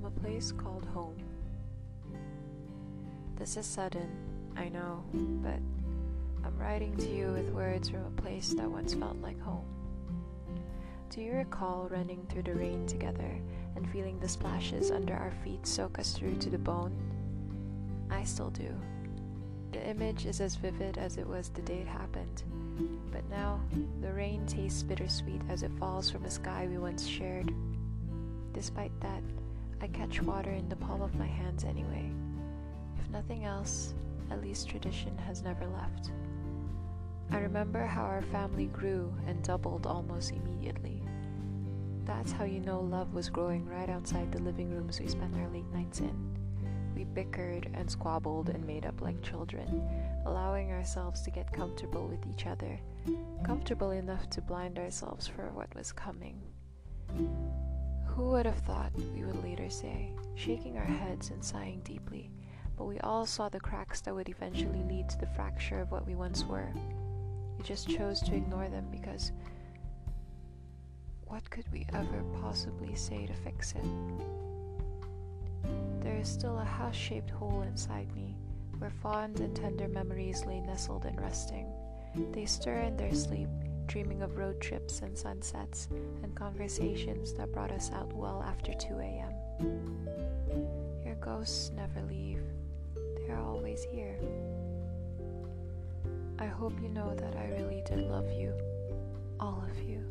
place called home. This is sudden, I know, but I'm writing to you with words from a place that once felt like home. Do you recall running through the rain together and feeling the splashes under our feet soak us through to the bone? I still do. The image is as vivid as it was the day it happened. But now, the rain tastes bittersweet as it falls from a sky we once shared. Despite that, I catch water in the palm of my hands anyway. If nothing else, at least tradition has never left. I remember how our family grew and doubled almost immediately. That's how you know love was growing right outside the living rooms we spent our late nights in. We bickered and squabbled and made up like children, allowing ourselves to get comfortable with each other, comfortable enough to blind ourselves for what was coming. Who would have thought, we would later say, shaking our heads and sighing deeply, but we all saw the cracks that would eventually lead to the fracture of what we once were. We just chose to ignore them because what could we ever possibly say to fix it? There is still a house shaped hole inside me where fond and tender memories lay nestled and resting. They stir in their sleep, dreaming of road trips and sunsets and conversations that brought us out well after 2 a.m. Your ghosts never leave, they are always here. I hope you know that I really did love you, all of you,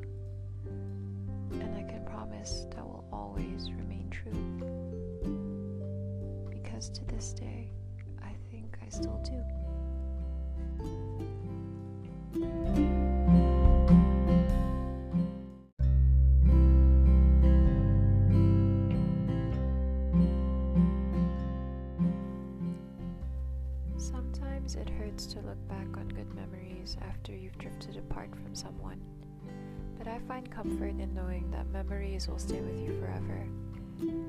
and I can promise that will always remain true. Because to this day, I think I still do. Sometimes it hurts to look back on good memories after you've drifted apart from someone. But I find comfort in knowing that memories will stay with you forever,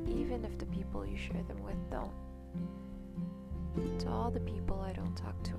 even if the people you share them with don't. To all the people I don't talk to